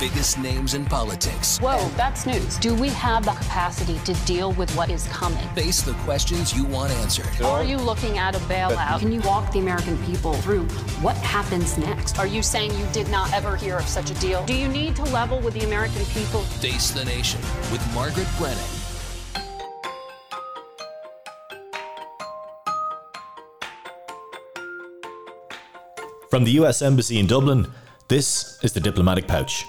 biggest names in politics. Whoa, that's news. Do we have the capacity to deal with what is coming? Face the questions you want answered. Are you looking at a bailout? Can you walk the American people through what happens next? Are you saying you did not ever hear of such a deal? Do you need to level with the American people? Face the Nation with Margaret Brennan. From the US Embassy in Dublin, this is the Diplomatic Pouch.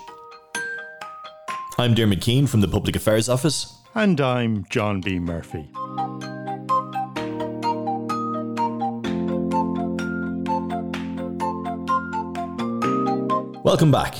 I'm Dermot Keane from the Public Affairs Office. And I'm John B. Murphy. Welcome back.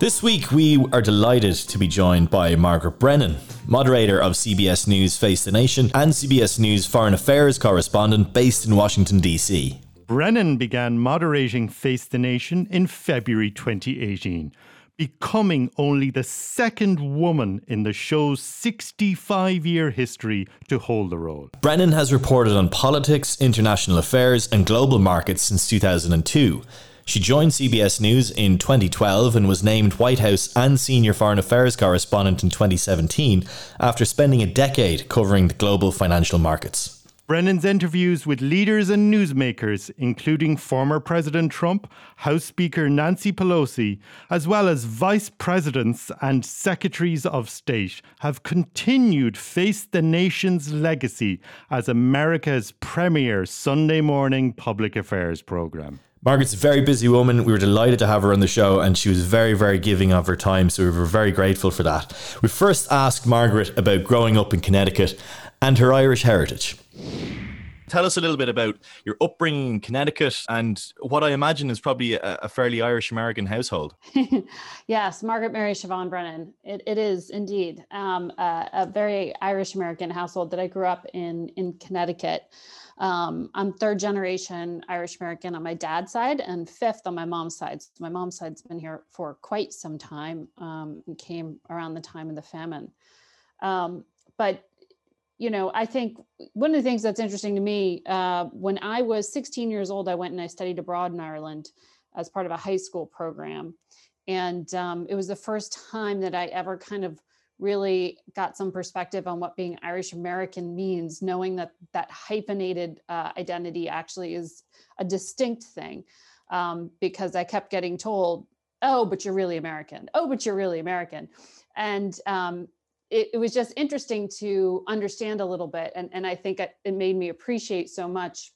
This week, we are delighted to be joined by Margaret Brennan, moderator of CBS News Face the Nation and CBS News Foreign Affairs correspondent based in Washington, D.C. Brennan began moderating Face the Nation in February 2018, becoming only the second woman in the show's 65 year history to hold the role. Brennan has reported on politics, international affairs, and global markets since 2002. She joined CBS News in 2012 and was named White House and Senior Foreign Affairs Correspondent in 2017 after spending a decade covering the global financial markets. Brennan's interviews with leaders and newsmakers, including former President Trump, House Speaker Nancy Pelosi, as well as vice presidents and secretaries of state, have continued face the nation's legacy as America's premier Sunday morning public affairs program. Margaret's a very busy woman. We were delighted to have her on the show, and she was very, very giving of her time. So we were very grateful for that. We first asked Margaret about growing up in Connecticut and her Irish heritage. Tell us a little bit about your upbringing in Connecticut and what I imagine is probably a, a fairly Irish American household. yes, Margaret Mary Siobhan Brennan. It, it is indeed um, a, a, very Irish American household that I grew up in in Connecticut. Um, I'm third generation Irish American on my dad's side and fifth on my mom's side. So my mom's side's been here for quite some time um, and came around the time of the famine. Um, but you know, I think one of the things that's interesting to me, uh, when I was 16 years old, I went and I studied abroad in Ireland as part of a high school program. And um, it was the first time that I ever kind of really got some perspective on what being Irish American means, knowing that that hyphenated uh, identity actually is a distinct thing. Um, because I kept getting told, oh, but you're really American. Oh, but you're really American. And um, it, it, was just interesting to understand a little bit. And, and I think it, made me appreciate so much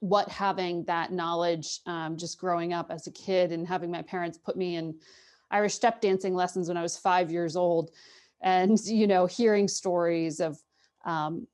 what having that knowledge um, just growing up as a kid and having my parents put me in Irish step dancing lessons when I was five years old. And, you know, hearing stories of um,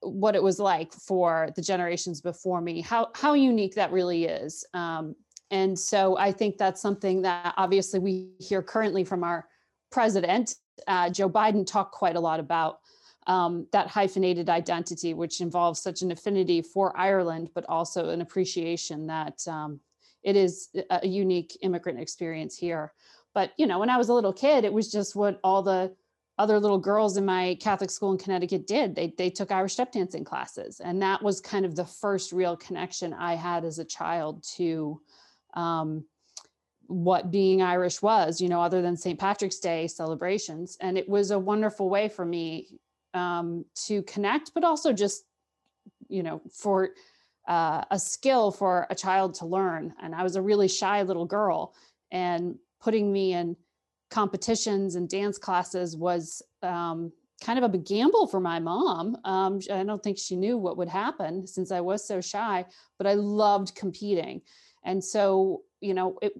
what it was like for the generations before me, how, how unique that really is. Um, and so I think that's something that obviously we hear currently from our president uh, Joe Biden talked quite a lot about um, that hyphenated identity, which involves such an affinity for Ireland, but also an appreciation that um, it is a unique immigrant experience here. But you know, when I was a little kid, it was just what all the other little girls in my Catholic school in Connecticut did. They they took Irish step dancing classes, and that was kind of the first real connection I had as a child to um, what being Irish was, you know, other than St. Patrick's Day celebrations. And it was a wonderful way for me um, to connect, but also just, you know, for uh, a skill for a child to learn. And I was a really shy little girl, and putting me in competitions and dance classes was um, kind of a gamble for my mom. Um, I don't think she knew what would happen since I was so shy, but I loved competing. And so you know, it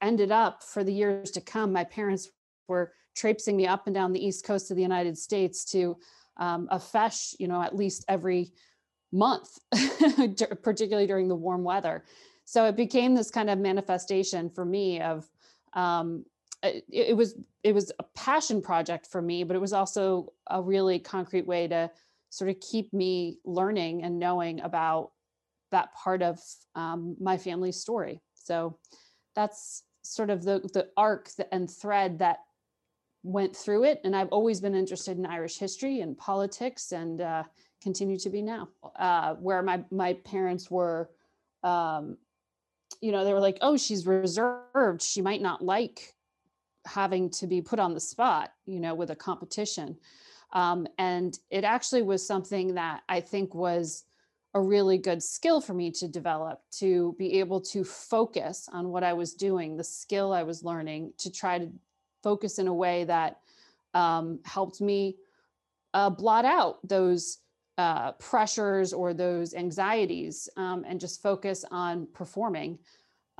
ended up for the years to come, my parents were traipsing me up and down the East Coast of the United States to um, a feis, you know, at least every month, particularly during the warm weather. So it became this kind of manifestation for me of um, it, it, was it was a passion project for me, but it was also a really concrete way to sort of keep me learning and knowing about that part of um, my family's story. So that's sort of the the arc and thread that went through it. And I've always been interested in Irish history and politics, and uh, continue to be now. Uh, where my my parents were, um, you know, they were like, "Oh, she's reserved. She might not like having to be put on the spot, you know, with a competition. Um, and it actually was something that I think was a really good skill for me to develop to be able to focus on what I was doing, the skill I was learning, to try to focus in a way that um, helped me uh, blot out those uh, pressures or those anxieties um, and just focus on performing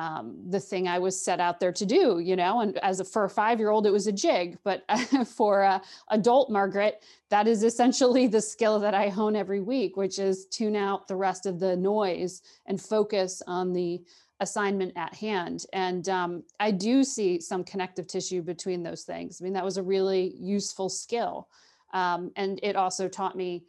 um, the thing I was set out there to do, you know. And as a, for a five-year-old, it was a jig, but for a adult Margaret, that is essentially the skill that I hone every week, which is tune out the rest of the noise and focus on the assignment at hand. And um, I do see some connective tissue between those things. I mean, that was a really useful skill, um, and it also taught me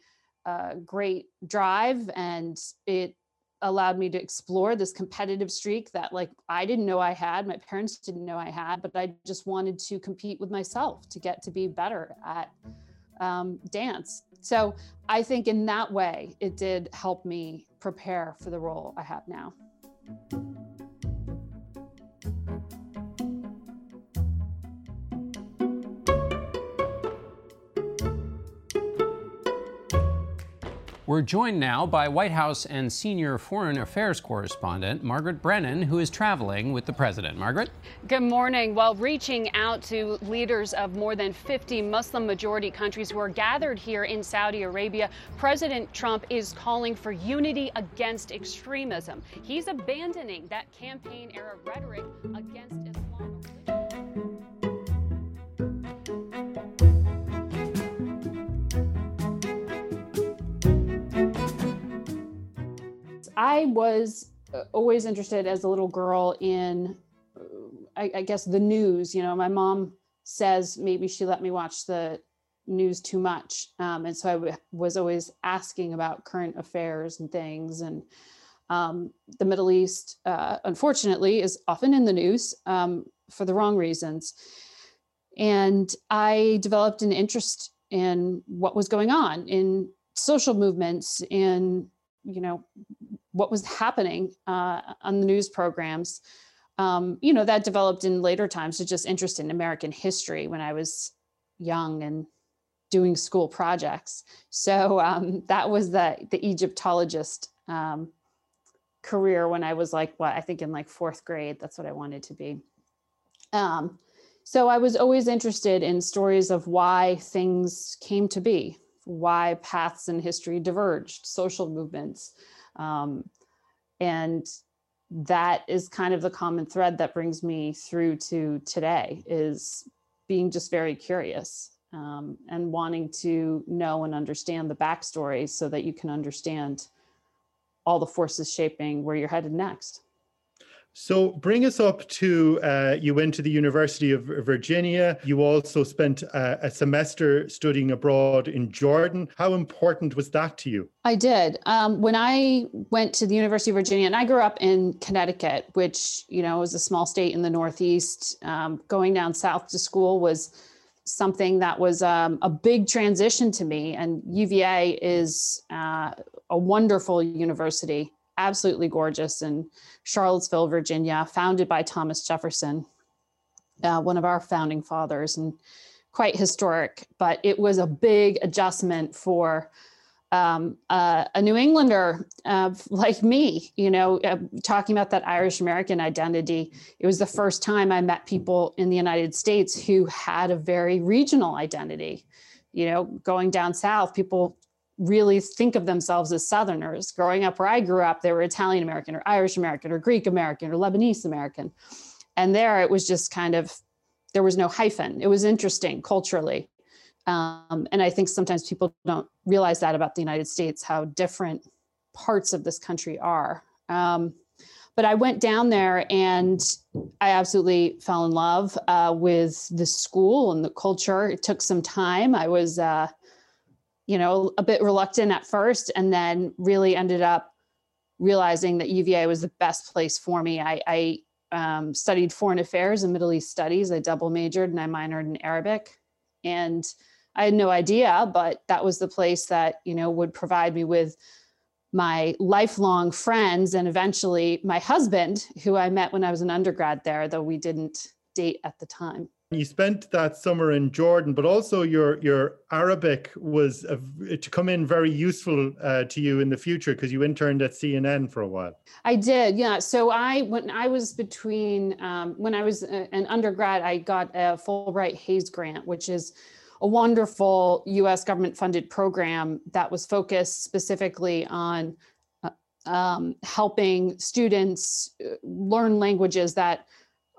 uh, great drive, and it allowed me to explore this competitive streak that like I didn't know I had, my parents didn't know I had, but I just wanted to compete with myself to get to be better at um, dance. So I think in that way, it did help me prepare for the role I have now. We're joined now by White House and senior foreign affairs correspondent Margaret Brennan, who is traveling with the president. Margaret? Good morning. While reaching out to leaders of more than 50 Muslim majority countries who are gathered here in Saudi Arabia, President Trump is calling for unity against extremism. He's abandoning that campaign era rhetoric against I was uh, always interested as a little girl in, uh, I, I, guess, the news. You know, my mom says maybe she let me watch the news too much. Um, and so I w- was always asking about current affairs and things. And um, the Middle East, uh, unfortunately, is often in the news um, for the wrong reasons. And I developed an interest in what was going on in social movements, in you know what was happening uh, on the news programs. Um, you know, that developed in later times to just interest in American history when I was young and doing school projects. So um, that was the the Egyptologist um, career when I was like, what I think in like fourth grade. That's what I wanted to be. Um, so I was always interested in stories of why things came to be, why paths in history diverged, social movements, um, and that is kind of the common thread that brings me through to today is being just very curious um, and wanting to know and understand the backstory so that you can understand all the forces shaping where you're headed next. So bring us up to uh, you went to the University of Virginia. You also spent uh, a semester studying abroad in Jordan. How important was that to you? I did. Um, when I went to the University of Virginia, and I grew up in Connecticut, which you know is a small state in the Northeast. Um, going down south to school was something that was um, a big transition to me. And UVA is uh, a wonderful university absolutely gorgeous in Charlottesville, Virginia, founded by Thomas Jefferson, uh, one of our founding fathers, and quite historic. But it was a big adjustment for um, uh, a New Englander uh, like me, you know, uh, talking about that Irish American identity. It was the first time I met people in the United States who had a very regional identity. You know, going down south, people really think of themselves as Southerners. Growing up where I grew up, they were Italian American or Irish American or Greek American or Lebanese American. And there it was just kind of, there was no hyphen. It was interesting culturally. Um, and I think sometimes people don't realize that about the United States, how different parts of this country are. Um, but I went down there and I absolutely fell in love uh, with the school and the culture. It took some time. I was, uh, you know, a bit reluctant at first and then really ended up realizing that UVA was the best place for me. I, I um, studied foreign affairs and Middle East studies. I double majored and I minored in Arabic. And I had no idea, but that was the place that, you know, would provide me with my lifelong friends and eventually my husband, who I met when I was an undergrad there, though we didn't date at the time. You spent that summer in Jordan, but also your your Arabic was a, to come in very useful uh, to you in the future because you interned at CNN for a while. I did, yeah. So I when I was between um, when I was uh, an undergrad, I got a Fulbright Hays grant, which is a wonderful U.S. government funded program that was focused specifically on uh, um, helping students uh, learn languages that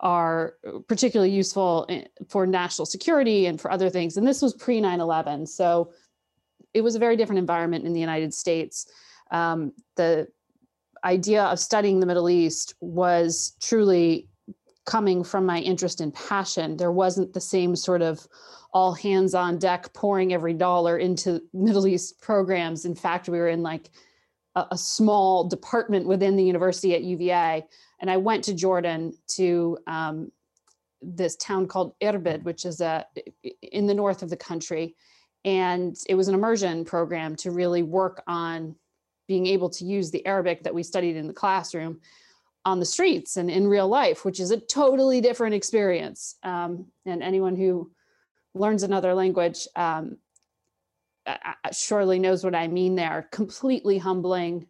are particularly useful for national security and for other things. And this was pre 9 11. So it was a very different environment in the United States. Um, the idea of studying the Middle East was truly coming from my interest and passion. There wasn't the same sort of all hands on deck pouring every dollar into Middle East programs. In fact, we were in like a, a small department within the university at UVA and I went to Jordan to um, this town called Irbid, which is a, in the north of the country. And it was an immersion program to really work on being able to use the Arabic that we studied in the classroom on the streets and in real life, which is a totally different experience. Um, and anyone who learns another language um, surely knows what I mean there. Completely humbling,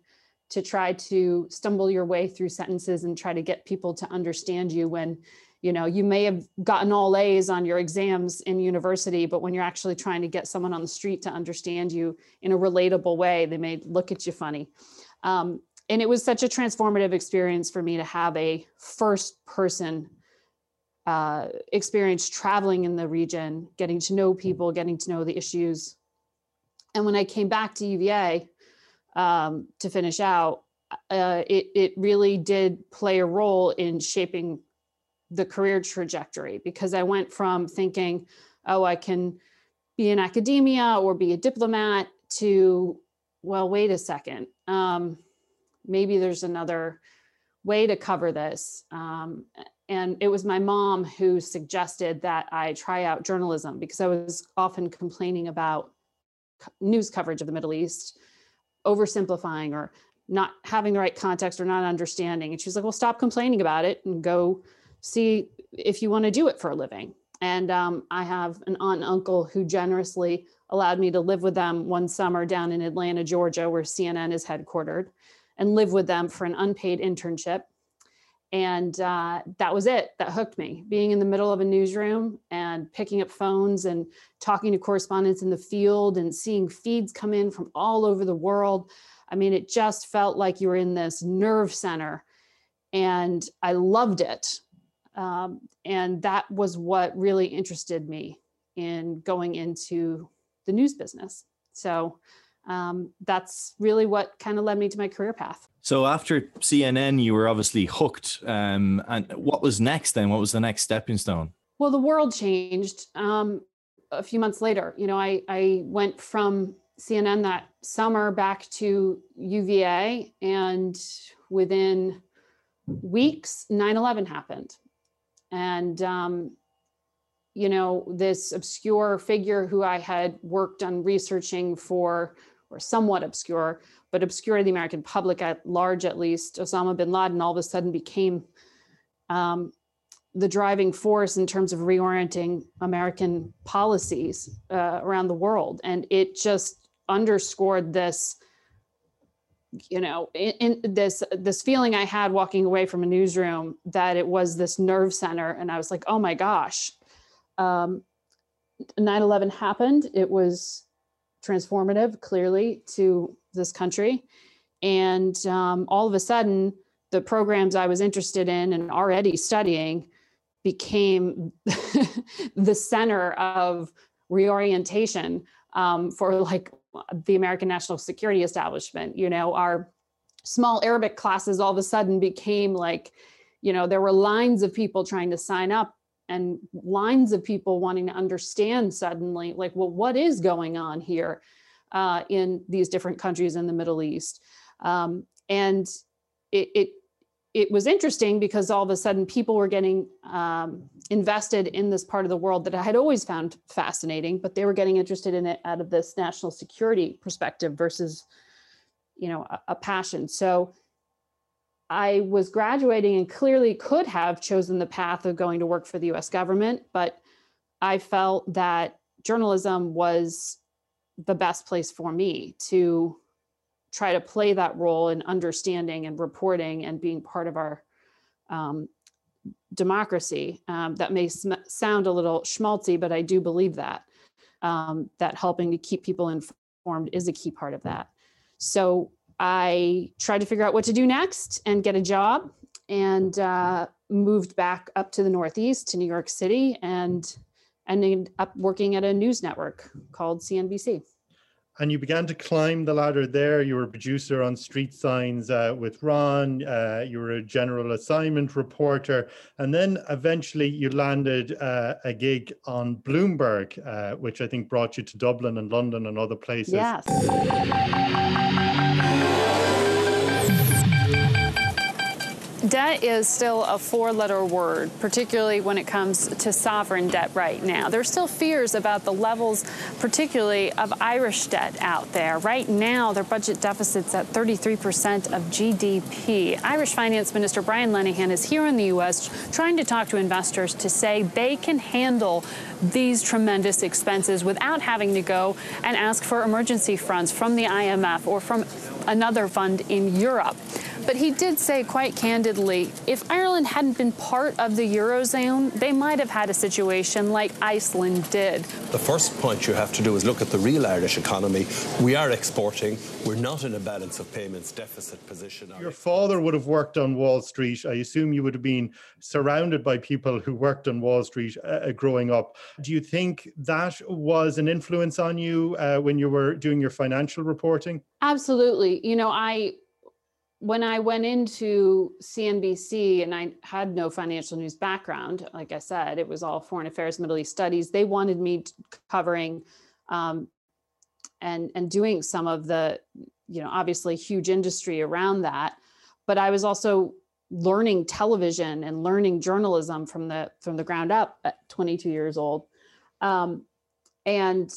to try to stumble your way through sentences and try to get people to understand you when you know you may have gotten all a's on your exams in university but when you're actually trying to get someone on the street to understand you in a relatable way they may look at you funny um, and it was such a transformative experience for me to have a first person uh, experience traveling in the region getting to know people getting to know the issues and when i came back to uva um, to finish out, uh, it, it really did play a role in shaping the career trajectory because I went from thinking, oh, I can be in academia or be a diplomat to, well, wait a second. Um, maybe there's another way to cover this. Um, and it was my mom who suggested that I try out journalism because I was often complaining about news coverage of the Middle East oversimplifying or not having the right context or not understanding. And she's like, well, stop complaining about it and go see if you want to do it for a living. And um, I have an aunt and uncle who generously allowed me to live with them one summer down in Atlanta, Georgia, where CNN is headquartered, and live with them for an unpaid internship. And uh, that was it. That hooked me. Being in the middle of a newsroom and picking up phones and talking to correspondents in the field and seeing feeds come in from all over the world. I mean, it just felt like you were in this nerve center. And I loved it. Um, and that was what really interested me in going into the news business. So um, that's really what kind of led me to my career path. So after CNN, you were obviously hooked. Um, and what was next then? What was the next stepping stone? Well, the world changed um, a few months later. You know, I, I went from CNN that summer back to UVA, and within weeks, 9 11 happened. And, um, you know, this obscure figure who I had worked on researching for or somewhat obscure, but obscure to the American public at large, at least, Osama bin Laden all of a sudden became um, the driving force in terms of reorienting American policies uh, around the world. And it just underscored this you know in, in, this this feeling i had walking away from a newsroom that it was this nerve center. And i was like oh my gosh. Um, 9-11 happened. It was transformative, clearly, to this country. And um, all of a sudden, the programs I was interested in and already studying became the center of reorientation um, for like the American national security establishment. You know, our small Arabic classes all of a sudden became like, you know, there were lines of people trying to sign up and lines of people wanting to understand suddenly like well what is going on here uh, in these different countries in the middle east? Um, and it, it, it was interesting because all of a sudden people were getting um, invested in this part of the world that i had always found fascinating but they were getting interested in it out of this national security perspective versus you know a, a passion. So I was graduating and clearly could have chosen the path of going to work for the US government, but I felt that journalism was the best place for me to try to play that role in understanding and reporting and being part of our um, democracy. Um, that may sm- sound a little schmaltzy, but I do believe that um, that helping to keep people informed is a key part of that. So I tried to figure out what to do next and get a job, and uh, moved back up to the Northeast to New York City, and ended up working at a news network called CNBC and you began to climb the ladder there. You were a producer on Street Signs uh, with Ron. Uh, you were a general assignment reporter, and then eventually you landed uh, a gig on Bloomberg, uh, which I think brought you to Dublin and London and other places. Yes. Debt is still a four letter word, particularly when it comes to sovereign debt right now. There's still fears about the levels, particularly of Irish debt out there. Right now, their budget deficit's at 33% of GDP. Irish Finance Minister Brian Lenihan is here in the U.S. trying to talk to investors to say they can handle these tremendous expenses without having to go and ask for emergency funds from the IMF or from another fund in Europe. But he did say quite candidly if Ireland hadn't been part of the Eurozone, they might have had a situation like Iceland did. The first point you have to do is look at the real Irish economy. We are exporting, we're not in a balance of payments deficit position. Your father would have worked on Wall Street. I assume you would have been surrounded by people who worked on Wall Street uh, uh growing up. Do you think that was an influence on you uh, when you were doing your financial reporting? Absolutely. You know, I when I went into CNBC and I had no financial news background, like I said, it was all foreign affairs, Middle East studies. They wanted me covering um, and and doing some of the, you know, obviously huge industry around that. But I was also learning television and learning journalism from the from the ground up at 22 years old. Um, and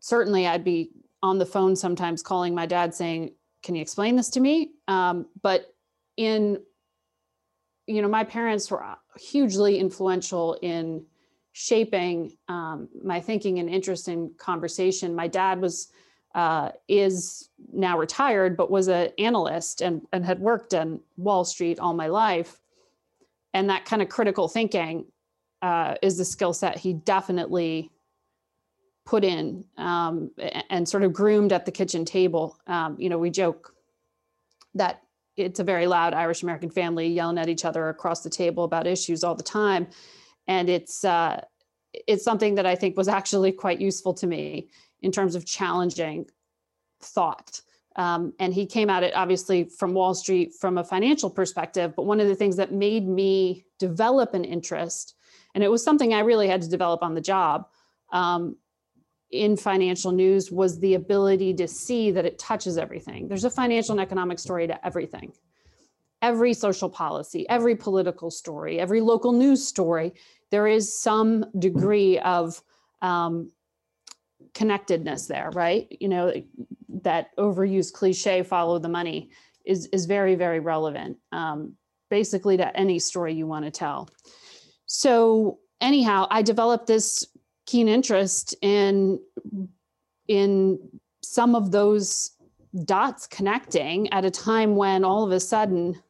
certainly, I'd be on the phone sometimes calling my dad saying, can you explain this to me? Um, but in, you know, my parents were hugely influential in shaping um, my thinking and interest in conversation. My dad was, uh, is now retired, but was an analyst and, and had worked on Wall Street all my life. And that kind of critical thinking uh, is the skill set he definitely put in um, and sort of groomed at the kitchen table. Um, you know, we joke that it's a very loud Irish American family yelling at each other across the table about issues all the time, and it's uh, it's something that I think was actually quite useful to me in terms of challenging thought. Um, and he came at it obviously from Wall Street from a financial perspective. But one of the things that made me develop an interest, and it was something I really had to develop on the job, um, in financial news was the ability to see that it touches everything. There's a financial and economic story to everything. Every social policy, every political story, every local news story, there is some degree of um, connectedness there, right? You know, that overused cliche, follow the money, is, is very, very relevant, um, basically to any story you want to tell. So, anyhow, I developed this keen interest in in some of those dots connecting at a time when all of a sudden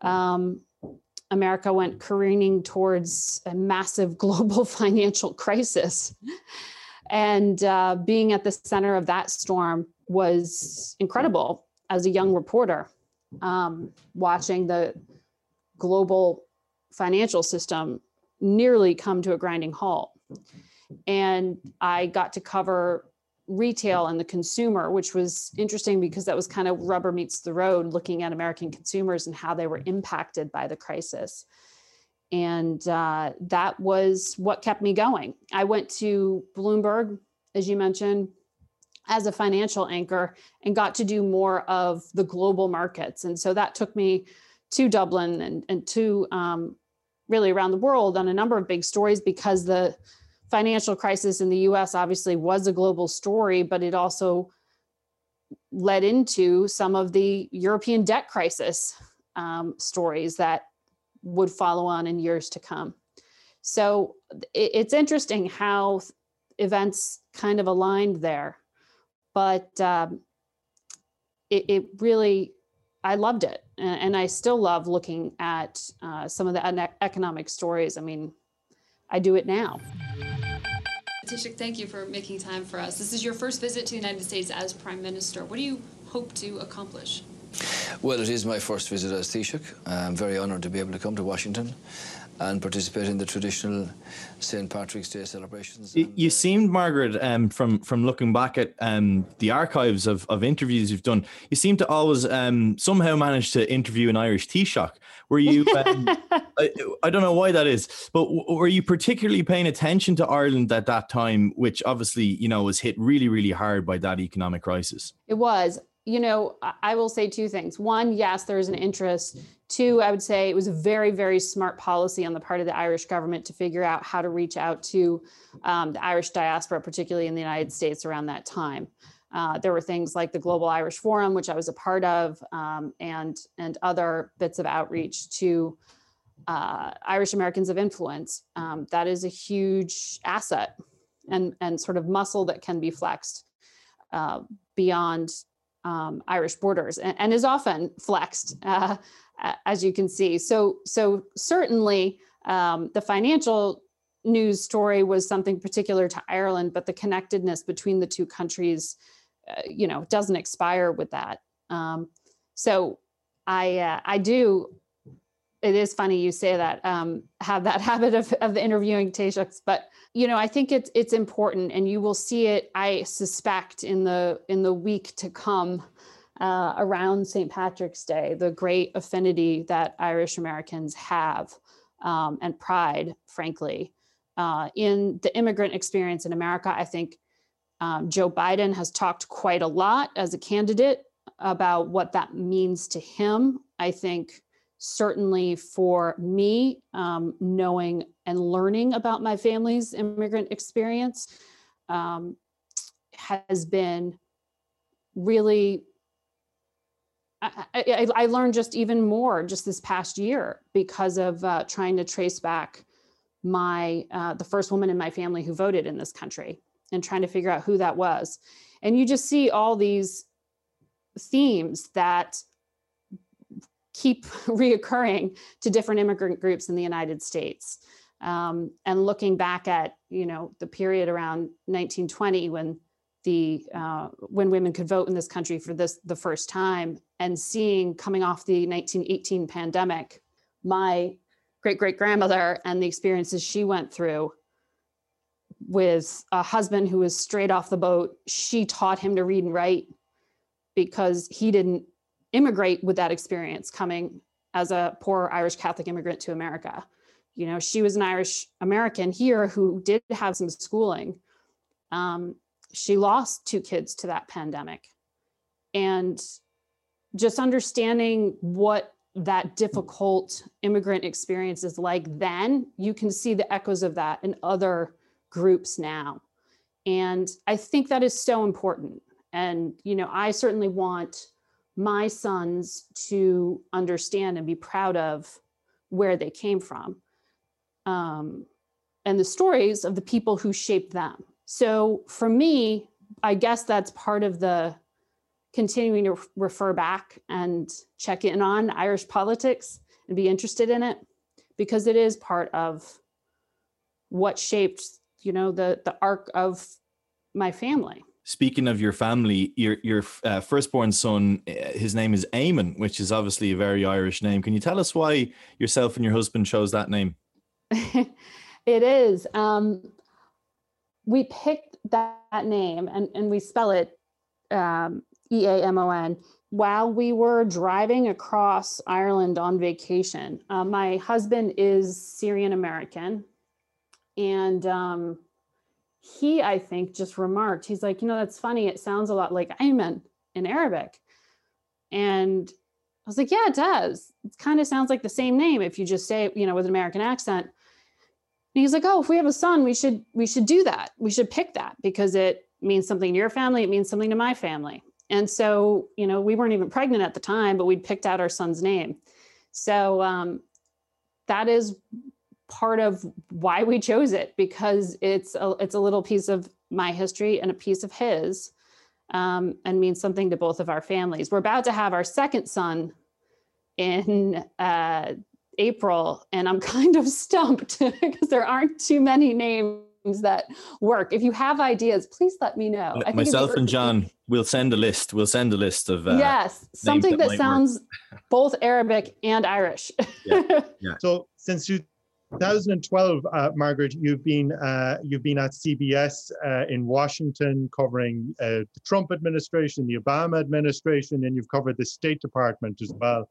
um, America went careening towards a massive global financial crisis. And uh, being at the center of that storm was incredible as a young reporter, um, watching the global financial system nearly come to a grinding halt and I got to cover retail and the consumer, which was interesting because that was kind of rubber meets the road, looking at American consumers and how they were impacted by the crisis. And uh, that was what kept me going. I went to Bloomberg, as you mentioned, as a financial anchor and got to do more of the global markets. And so that took me to Dublin and, and to um, really around the world on a number of big stories because the financial crisis in the US obviously was a global story, but it also led into some of the European debt crisis um, stories that would follow on in years to come. So it, it's interesting how events kind of aligned there, but um, it, it really, I loved it. And, I still love looking at uh, some of the economic stories. I mean, I do it now. Taoiseach, thank you for making time for us. This is your first visit to the United States as Prime Minister. What do you hope to accomplish? Well, it is my first visit as Taoiseach. I'm very honoured to be able to come to Washington and participate in the traditional St. Patrick's Day celebrations. You, you seemed, Margaret, um, from from looking back at um, the archives of, of interviews you've done, you seem to always um, somehow manage to interview an Irish Taoiseach. Were you? Um, I, I, don't know why that is, but w- were you particularly paying attention to Ireland at that time, which obviously you know was hit really, really hard by that economic crisis? It was you know, I will say two things. One, yes, there is an interest. Two, I would say it was a very, very smart policy on the part of the Irish government to figure out how to reach out to um, the Irish diaspora, particularly in the United States around that time. Uh, there were things like the Global Irish Forum, which I was a part of, um, and and other bits of outreach to uh, Irish Americans of influence. Um, that is a huge asset and and sort of muscle that can be flexed uh, beyond um, Irish borders and, and, is often flexed, uh, as you can see. So, so certainly um, the financial news story was something particular to Ireland, but the connectedness between the two countries, uh, you know, doesn't expire with that. Um, so, I uh, I do. It is funny you say that. Um, have that habit of of interviewing Taoiseachs, but you know i think it's it's important and you will see it i suspect in the in the week to come uh, around st patrick's day the great affinity that irish americans have um, and pride frankly uh, in the immigrant experience in america i think um, joe biden has talked quite a lot as a candidate about what that means to him i think certainly for me, um, knowing and learning about my family's immigrant experience um, has been really. I, I, I, learned just even more just this past year because of uh, trying to trace back my uh, the first woman in my family who voted in this country and trying to figure out who that was and you just see all these themes that keep reoccurring to different immigrant groups in the United States. Um, and looking back at you know the period around 1920 when the uh, when women could vote in this country for this the first time, and seeing coming off the 1918 pandemic, my great great grandmother and the experiences she went through with a husband who was straight off the boat. She taught him to read and write because he didn't immigrate with that experience coming as a poor Irish Catholic immigrant to America. You know, she was an Irish American here who did have some schooling. Um, she lost two kids to that pandemic. And just understanding what that difficult immigrant experience is like then, you can see the echoes of that in other groups now. And I think that is so important. And, you know, I certainly want my sons to understand and be proud of where they came from um, and the stories of the people who shaped them. So for me, I guess that's part of the continuing to refer back and check in on Irish politics and be interested in it because it is part of what shaped, you know, the the arc of my family speaking of your family, your your uh, firstborn son, uh, his name is Eamon, which is obviously a very Irish name. Can you tell us why yourself and your husband chose that name? it is. Um, we picked that, that, name and, and we spell it um, E A M O N while we were driving across Ireland on vacation. Uh, my husband is Syrian American. And um, he, I think, just remarked, he's like, you know, that's funny. It sounds a lot like Ayman in Arabic. And I was like, yeah, it does. It kind of sounds like the same name if you just say, you know, with an American accent. And he's like, oh, if we have a son, we should we should do that. We should pick that because it means something to your family. It means something to my family. And so, you know, we weren't even pregnant at the time, but we'd picked out our son's name. So um, that is part of why we chose it because it's a, it's a little piece of my history and a piece of his um, and means something to both of our families. We're about to have our second son in uh, April, and I'm kind of stumped because there aren't too many names that work. If you have ideas, please let me know. Myself and John we'll send a list. We'll send a list of uh, yes, something that, that sounds both Arabic and Irish. yeah. yeah. So since you 2012, uh, Margaret, you've been uh, you've been at CBS uh, in Washington covering uh, the Trump administration, the Obama administration, and you've covered the State Department as well.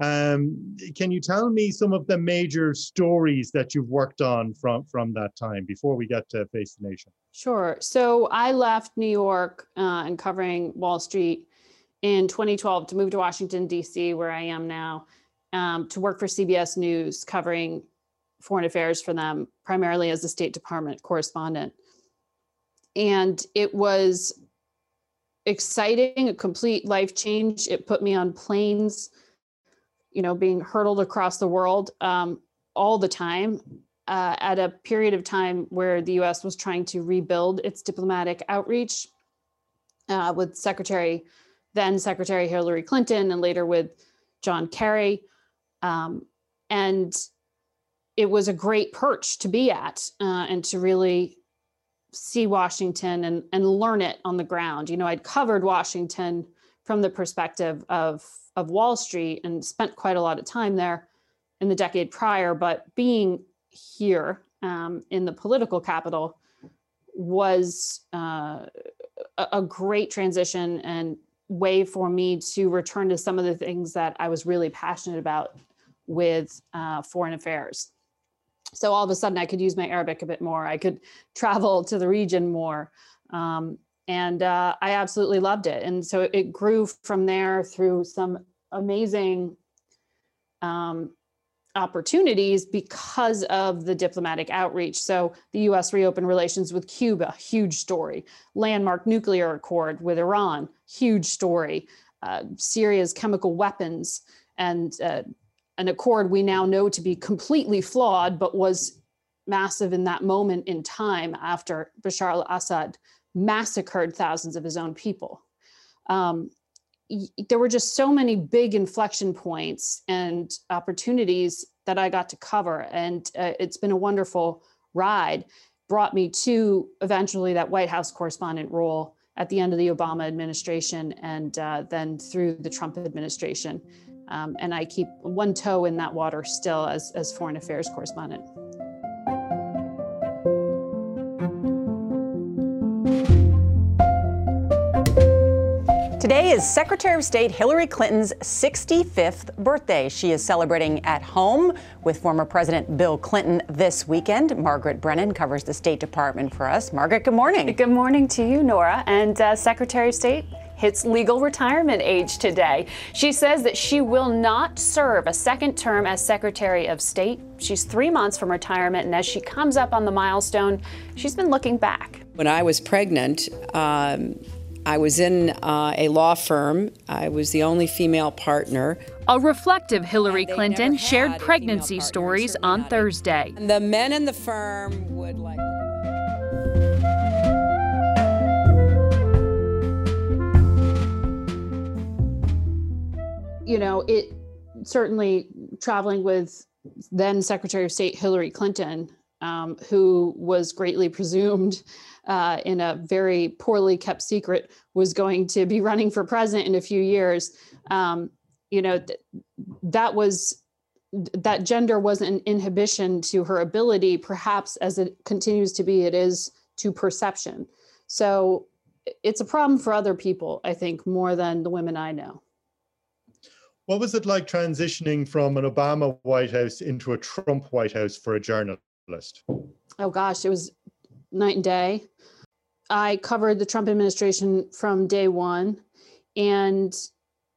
Um, can you tell me some of the major stories that you've worked on from from that time before we get to Face the Nation? Sure. So I left New York uh, and covering Wall Street in 2012 to move to Washington D.C., where I am now, um, to work for CBS News, covering foreign affairs for them, primarily as a State Department correspondent. And it was exciting, a complete life change. It put me on planes, you know, being hurtled across the world um, all the time uh, at a period of time where the US was trying to rebuild its diplomatic outreach uh, with Secretary, then Secretary Hillary Clinton, and later with John Kerry. Um, and it was a great perch to be at uh, and to really see Washington and, and learn it on the ground. You know, I'd covered Washington from the perspective of, of Wall Street and spent quite a lot of time there in the decade prior, but being here um, in the political capital was uh, a, great transition and way for me to return to some of the things that I was really passionate about with uh, foreign affairs. So all of a sudden, I could use my Arabic a bit more. I could travel to the region more. Um, and uh, I absolutely loved it. And so it grew from there through some amazing um, opportunities because of the diplomatic outreach. So the US reopened relations with Cuba, huge story. Landmark nuclear accord with Iran, huge story. Uh, Syria's chemical weapons and uh, an accord we now know to be completely flawed, but was massive in that moment in time after Bashar al Assad massacred thousands of his own people. Um, there were just so many big inflection points and opportunities that I got to cover. And uh, it's been a wonderful ride. Brought me to eventually that White House correspondent role at the end of the Obama administration and uh, then through the Trump administration. Um, and I keep one toe in that water still as, as foreign affairs correspondent. Today is Secretary of State Hillary Clinton's 65th birthday. She is celebrating at home with former President Bill Clinton this weekend. Margaret Brennan covers the State Department for us. Margaret, good morning. Good morning to you, Norah. And uh, Secretary of State hits legal retirement age today. She says that she will not serve a second term as Secretary of State. She's three months from retirement, and as she comes up on the milestone, she's been looking back. When I was pregnant, um, I was in uh, a law firm. I was the only female partner. A reflective Hillary Clinton shared pregnancy stories on Thursday. And the men in the firm would like. You know, it certainly traveling with then Secretary of State Hillary Clinton, um, who was greatly presumed uh, in a very poorly kept secret, was going to be running for president in a few years. Um, you know, th- that was that gender wasn't an inhibition to her ability, perhaps as it continues to be, it is to perception. So it's a problem for other people, I think, more than the women I know. What was it like transitioning from an Obama White House into a Trump White House for a journalist? Oh gosh, it was night and day. I covered the Trump administration from day one. And,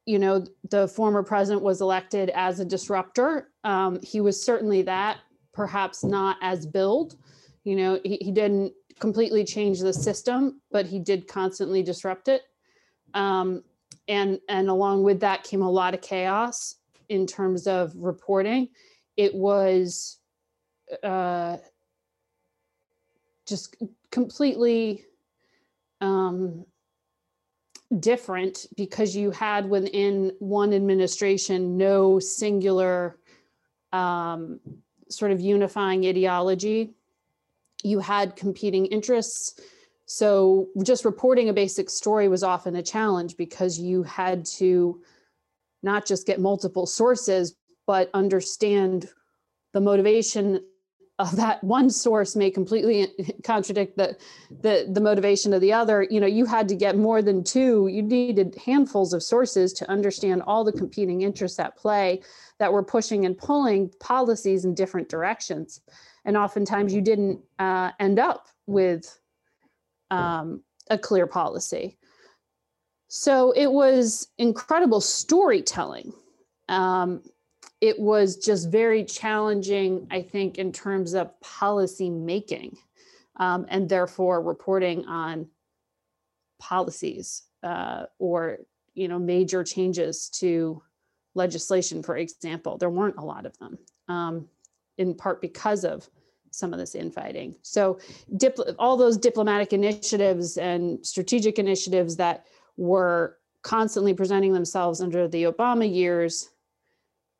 you know, the former president was elected as a disruptor. Um, he was certainly that, perhaps not as billed. You know, he, he didn't completely change the system, but he did constantly disrupt it. Um, and, and along with that came a lot of chaos in terms of reporting. It was uh, just completely um, different because you had within one administration no singular um, sort of unifying ideology. You had competing interests. So just reporting a basic story was often a challenge because you had to not just get multiple sources, but understand the motivation of that one source may completely contradict the, the the motivation of the other. You know you had to get more than two. You needed handfuls of sources to understand all the competing interests at play that were pushing and pulling policies in different directions. And oftentimes you didn't uh, end up with um, a clear policy so it was incredible storytelling um, it was just very challenging, I think, in terms of policy making um, and therefore reporting on policies uh, or you know major changes to legislation, for example. There weren't a lot of them, um, in part because of some of this infighting. So dipl- all those diplomatic initiatives and strategic initiatives that were constantly presenting themselves under the Obama years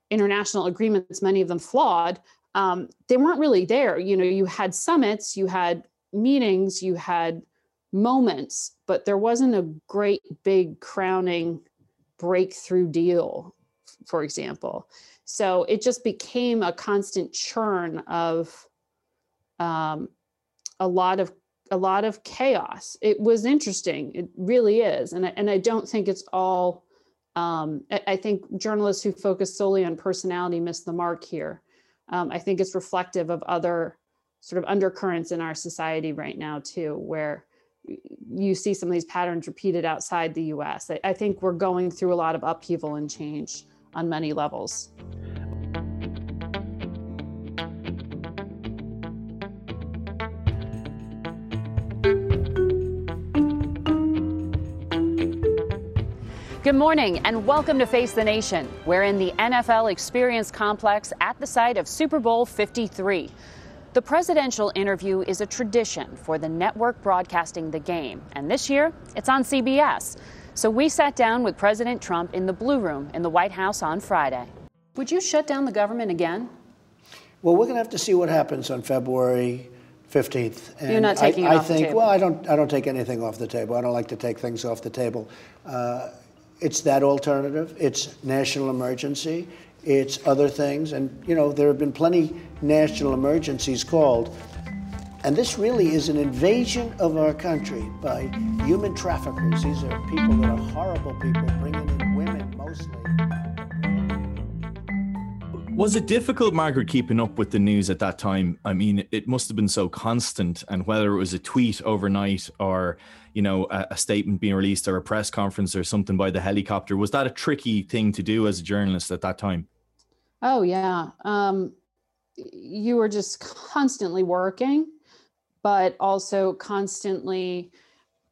international agreements, many of them flawed, um, they weren't really there. You know, you had summits, you had meetings, you had moments, but there wasn't a great big crowning breakthrough deal, for example. So it just became a constant churn of um, a lot of a lot of chaos. It was interesting. It really is, and I, and I don't think it's all um, I, think journalists who focus solely on personality miss the mark here. Um, I think it's reflective of other sort of undercurrents in our society right now too, where you see some of these patterns repeated outside the U.S. I, I think we're going through a lot of upheaval and change on many levels. Good morning and welcome to Face the Nation. We're in the NFL Experience Complex at the site of Super Bowl 53. The presidential interview is a tradition for the network broadcasting the game, and this year it's on CBS. So we sat down with President Trump in the Blue Room in the White House on Friday. Would you shut down the government again? Well, we're going to have to see what happens on February 15th. And You're not taking I, it I off think, the table. Well, I don't, I don't take anything off the table. I don't like to take things off the table. Uh, it's that alternative. It's national emergency. It's other things. And, you know, there have been plenty national emergencies called. And this really is an invasion of our country by human traffickers. These are people that are horrible people bringing in women mostly. Was it difficult, Margaret, keeping up with the news at that time? I mean, it must have been so constant, and whether it was a tweet overnight or, you know, a, a, statement being released or a press conference or something by the helicopter, was that a tricky thing to do as a journalist at that time? Oh yeah, um, you were just constantly working, but also constantly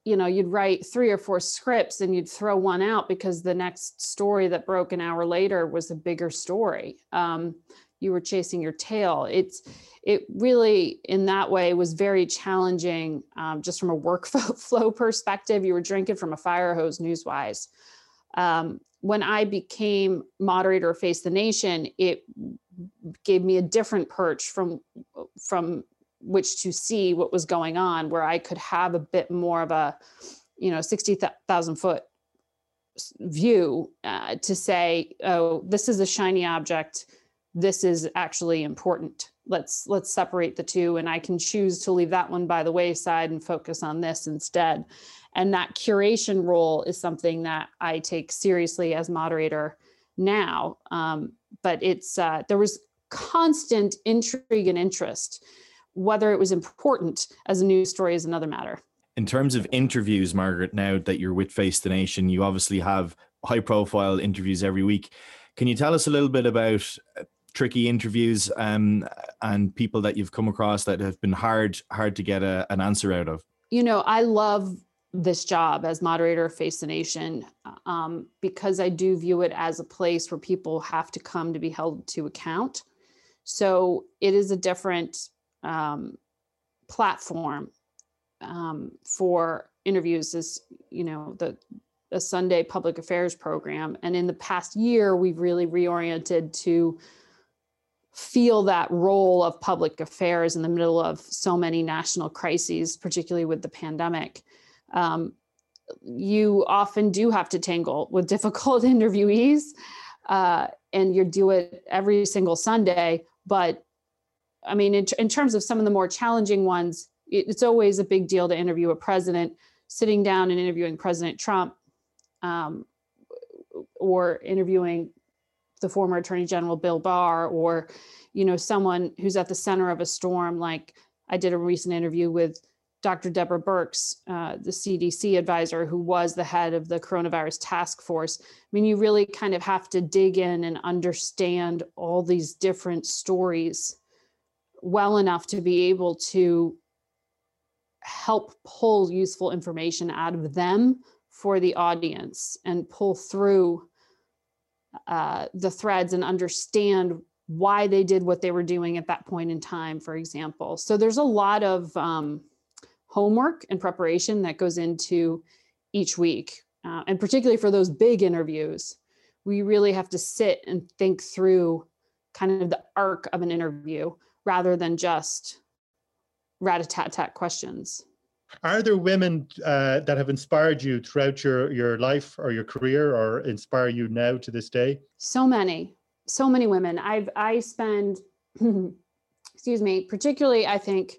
you know you'd write three or four scripts and you'd throw one out because the next story that broke an hour later was a bigger story. Um, you were chasing your tail. It's it really in that way was very challenging um, just from a workflow perspective. You were drinking from a fire hose newswise. Um, when i became moderator of face the nation it gave me a different perch from from which to see what was going on where i could have a bit more of a you know 60000 foot view uh, to say oh this is a shiny object. This is actually important. Let's let's separate the two and i can choose to leave that one by the wayside and focus on this instead. And that curation role is something that i take seriously as moderator now um, but it's uh, there was constant intrigue and interest whether it was important as a news story is another matter. In terms of interviews, Margaret, now that you're with Face the Nation, you obviously have high profile interviews every week. Can you tell us a little bit about uh, tricky interviews um, and people that you've come across that have been hard hard to get a, an answer out of? You know, I love this job as moderator of Face the Nation um, because I do view it as a place where people have to come to be held to account. So it is a different um, platform um, for interviews. is you know, the Sunday public affairs program, and in the past year, we've really reoriented to feel that role of public affairs in the middle of so many national crises, particularly with the pandemic. Um, you often do have to tangle with difficult interviewees, uh, and you do it every single Sunday. But I mean, in, in terms of some of the more challenging ones, it, it's always a big deal to interview a president. Sitting down and interviewing President Trump, um, or interviewing the former attorney general bill barr or you know someone who's at the center of a storm like i did a recent interview with dr deborah birx uh, the cdc advisor who was the head of the coronavirus task force i mean you really kind of have to dig in and understand all these different stories well enough to be able to help pull useful information out of them for the audience and pull through uh, the threads and understand why they did what they were doing at that point in time, for example. So there's a lot of um, homework and preparation that goes into each week. Uh, and particularly for those big interviews, we really have to sit and think through kind of the arc of an interview rather than just rat-a-tat-tat questions. Are there women uh, that have inspired you throughout your, your life or your career or inspire you now to this day? So many, so many women. I've, I spend, excuse me, particularly, I think,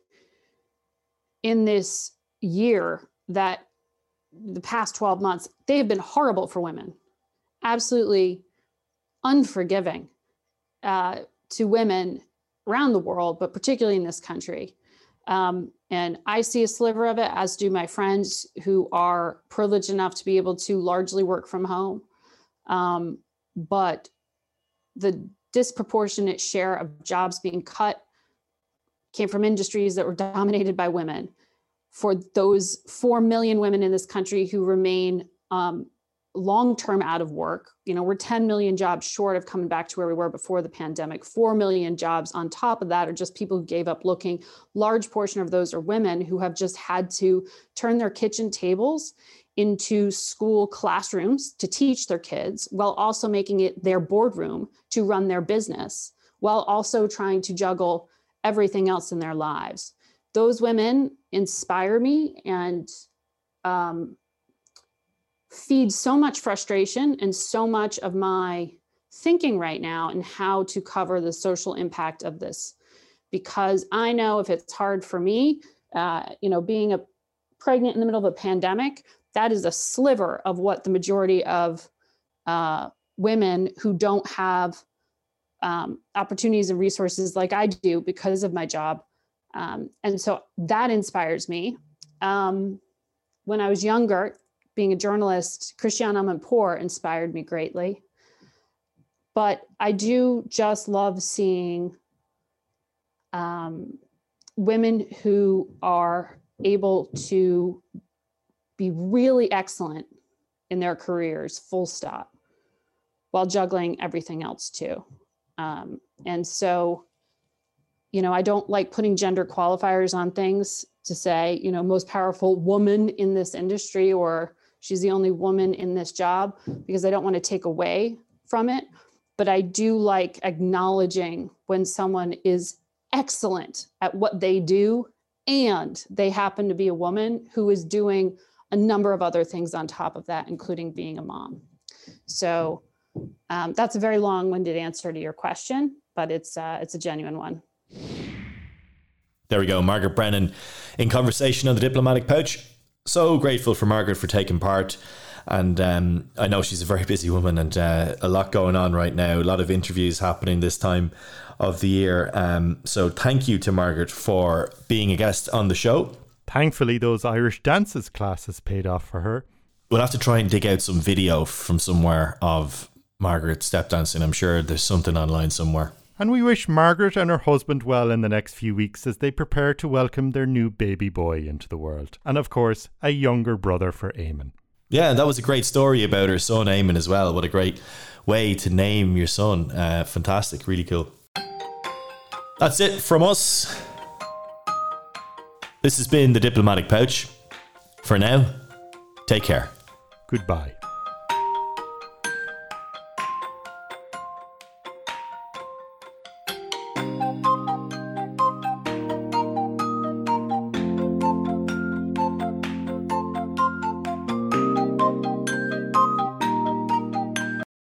in this year that the past 12 months, they have been horrible for women, absolutely unforgiving uh, to women around the world, but particularly in this country. Um, and I see a sliver of it, as do my friends who are privileged enough to be able to largely work from home. Um, but the disproportionate share of jobs being cut came from industries that were dominated by women. For those 4 million women in this country who remain um, long term out of work. You know, we're 10 million jobs short of coming back to where we were before the pandemic. 4 million jobs on top of that are just people who gave up looking. Large portion of those are women who have just had to turn their kitchen tables into school classrooms to teach their kids while also making it their boardroom to run their business while also trying to juggle everything else in their lives. Those women inspire me and um, feeds so much frustration and so much of my thinking right now and how to cover the social impact of this. Because i know if it's hard for me uh, you know being a pregnant in the middle of a pandemic that is a sliver of what the majority of uh, women who don't have um, opportunities and resources like i do because of my job. Um, and so that inspires me. Um, when i was younger being a journalist, Christiane Amanpour inspired me greatly. But I do just love seeing um, women who are able to be really excellent in their careers, full stop, while juggling everything else too. Um, and so, you know, I don't like putting gender qualifiers on things to say, you know, most powerful woman in this industry or she's the only woman in this job because I don't want to take away from it. But I do like acknowledging when someone is excellent at what they do and they happen to be a woman who is doing a number of other things on top of that, including being a mom. So um, that's a very long-winded answer to your question, but it's uh, it's a genuine one. There we go, Margaret Brennan in conversation on the diplomatic pouch so grateful for Margaret for taking part. And um, I know she's a very busy woman and uh, a lot going on right now, a lot of interviews happening this time of the year. Um, so thank you to Margaret for being a guest on the show. Thankfully, those Irish dances classes paid off for her. We'll have to try and dig out some video from somewhere of Margaret step dancing. I'm sure there's something online somewhere. And we wish Margaret and her husband well in the next few weeks as they prepare to welcome their new baby boy into the world. And of course, a younger brother for Eamon. Yeah, that was a great story about her son Eamon as well. What a great way to name your son. Uh, fantastic, really cool. That's it from us. This has been the Diplomatic Pouch. For now, take care. Goodbye.